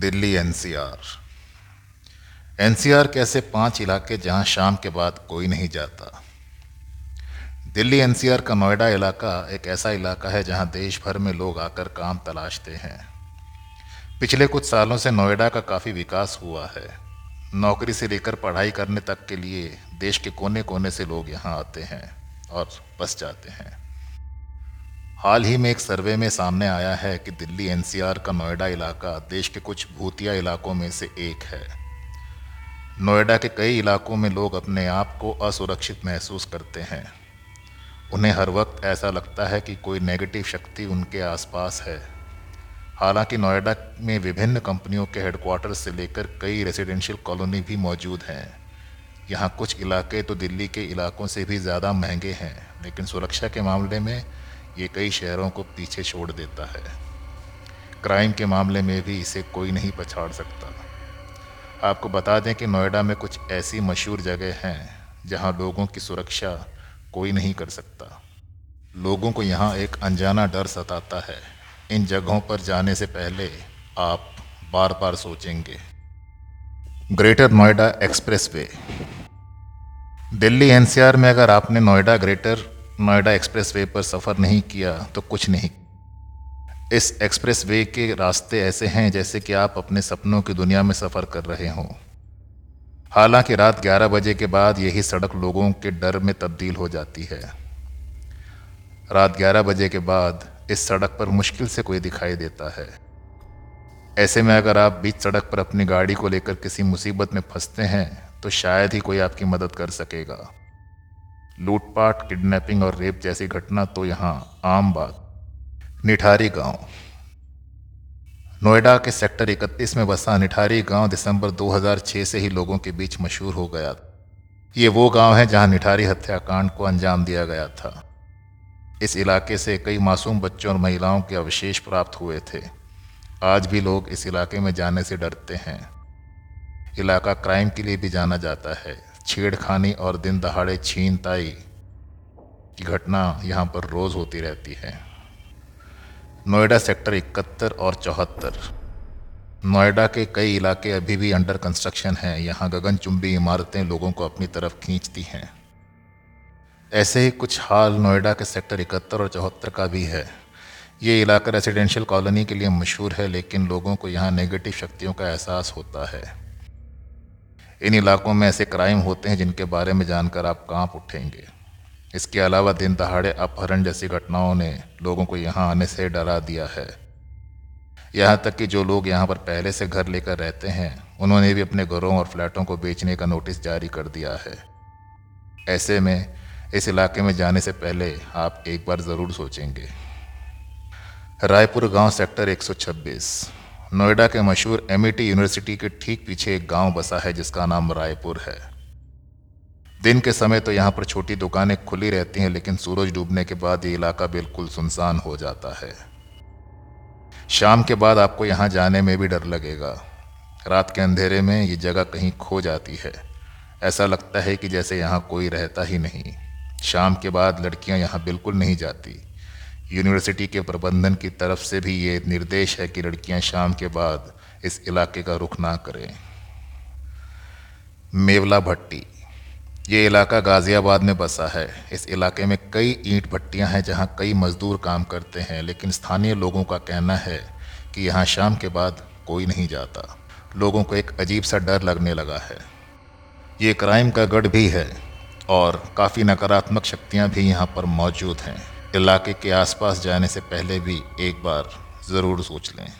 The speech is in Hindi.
दिल्ली एनसीआर। एनसीआर के ऐसे पाँच इलाके जहाँ शाम के बाद कोई नहीं जाता? दिल्ली एनसीआर का नोएडा इलाका एक ऐसा इलाका है जहाँ देश भर में लोग आकर काम तलाशते हैं। पिछले कुछ सालों से नोएडा का काफ़ी विकास हुआ है। नौकरी से लेकर पढ़ाई करने तक के लिए देश के कोने कोने से लोग यहाँ आते हैं और बस जाते हैं। हाल ही में एक सर्वे में सामने आया है कि दिल्ली एनसीआर का नोएडा इलाका देश के कुछ भूतिया इलाकों में से एक है। नोएडा के कई इलाकों में लोग अपने आप को असुरक्षित महसूस करते हैं। उन्हें हर वक्त ऐसा लगता है कि कोई नेगेटिव शक्ति उनके आसपास है। हालाँकि नोएडा में विभिन्न कंपनियों के हेडक्वार्टर से लेकर कई रेजिडेंशियल कॉलोनी भी मौजूद हैं। यहाँ कुछ इलाके तो दिल्ली के इलाकों से भी ज़्यादा महँगे हैं, लेकिन सुरक्षा के मामले में ये कई शहरों को पीछे छोड़ देता है। क्राइम के मामले में भी इसे कोई नहीं पछाड़ सकता। आपको बता दें कि नोएडा में कुछ ऐसी मशहूर जगह हैं, जहाँ लोगों की सुरक्षा कोई नहीं कर सकता। लोगों को यहाँ एक अनजाना डर सताता है। इन जगहों पर जाने से पहले आप बार बार सोचेंगे। Greater Noida expressway. Delhi NCR में अगर आपने Noida greater Noida express way पर सफ़र नहीं किया तो कुछ नहीं इस एक्सप्रेस वे के रास्ते ऐसे हैं जैसे कि आप अपने सपनों की दुनिया में सफ़र कर रहे हों। हालाँकि रात 11 बजे के बाद यही सड़क लोगों के डर में तब्दील हो जाती है। रात 11 बजे के बाद इस सड़क पर मुश्किल से कोई दिखाई देता है। ऐसे में अगर आप बीच सड़क पर अपनी गाड़ी को लेकर किसी मुसीबत में फंसते हैं तो शायद ही कोई आपकी मदद कर सकेगा। लूटपाट, किडनैपिंग और रेप जैसी घटना तो यहाँ आम बात। निठारी गाँव। नोएडा के सेक्टर 31 में बसा निठारी गाँव दिसंबर 2006 से ही लोगों के बीच मशहूर हो गया ये वो गाँव है जहाँ निठारी हत्याकांड को अंजाम दिया गया था। इस इलाके से कई मासूम बच्चों और महिलाओं के अवशेष प्राप्त हुए थे। आज भी लोग इस इलाके में जाने से डरते हैं। इलाका क्राइम के लिए भी जाना जाता है। छेड़खानी और दिन दहाड़े छीनताई की घटना यहाँ पर रोज़ होती रहती है। नोएडा सेक्टर इकहत्तर और चौहत्तर। नोएडा के कई इलाके अभी भी अंडर कंस्ट्रक्शन हैं। यहाँ गगनचुंबी इमारतें लोगों को अपनी तरफ़ खींचती हैं। ऐसे ही कुछ हाल नोएडा के सेक्टर इकहत्तर और चौहत्तर का भी है। ये इलाका रेसिडेंशियल कॉलोनी के लिए मशहूर है, लेकिन लोगों को यहाँ नेगेटिव शक्तियों का एहसास होता है। इन इलाकों में ऐसे क्राइम होते हैं जिनके बारे में जानकर आप काँप उठेंगे। इसके अलावा दिन दहाड़े अपहरण जैसी घटनाओं ने लोगों को यहाँ आने से डरा दिया है। यहाँ तक कि जो लोग यहाँ पर पहले से घर लेकर रहते हैं, उन्होंने भी अपने घरों और फ्लैटों को बेचने का नोटिस जारी कर दिया है। ऐसे में इस इलाके में जाने से पहले आप एक बार ज़रूर सोचेंगे। रायपुर गाँव सेक्टर 126 नोएडा के मशहूर एमईटी यूनिवर्सिटी के ठीक पीछे एक गाँव बसा है, जिसका नाम रायपुर है। दिन के समय तो यहाँ पर छोटी दुकानें खुली रहती हैं, लेकिन सूरज डूबने के बाद ये इलाका बिल्कुल सुनसान हो जाता है। शाम के बाद आपको यहाँ जाने में भी डर लगेगा। रात के अंधेरे में ये जगह कहीं खो जाती है। ऐसा लगता है कि जैसे यहाँ कोई रहता ही नहीं। शाम के बाद लड़कियाँ यहाँ बिल्कुल नहीं जाती। यूनिवर्सिटी के प्रबंधन की तरफ़ से भी ये निर्देश है कि लड़कियाँ शाम के बाद इस इलाके का रुख ना करें। मेवला भट्टी, ये इलाका गाज़ियाबाद में बसा है। इस इलाके में कई ईंट भट्टियाँ हैं जहाँ कई मज़दूर काम करते हैं, लेकिन स्थानीय लोगों का कहना है कि यहाँ शाम के बाद कोई नहीं जाता। लोगों को एक अजीब सा डर लगने लगा है। ये क्राइम का गढ़ भी है और काफ़ी नकारात्मक शक्तियाँ भी यहाँ पर मौजूद हैं। इलाके के आसपास जाने से पहले भी एक बार ज़रूर सोच लें।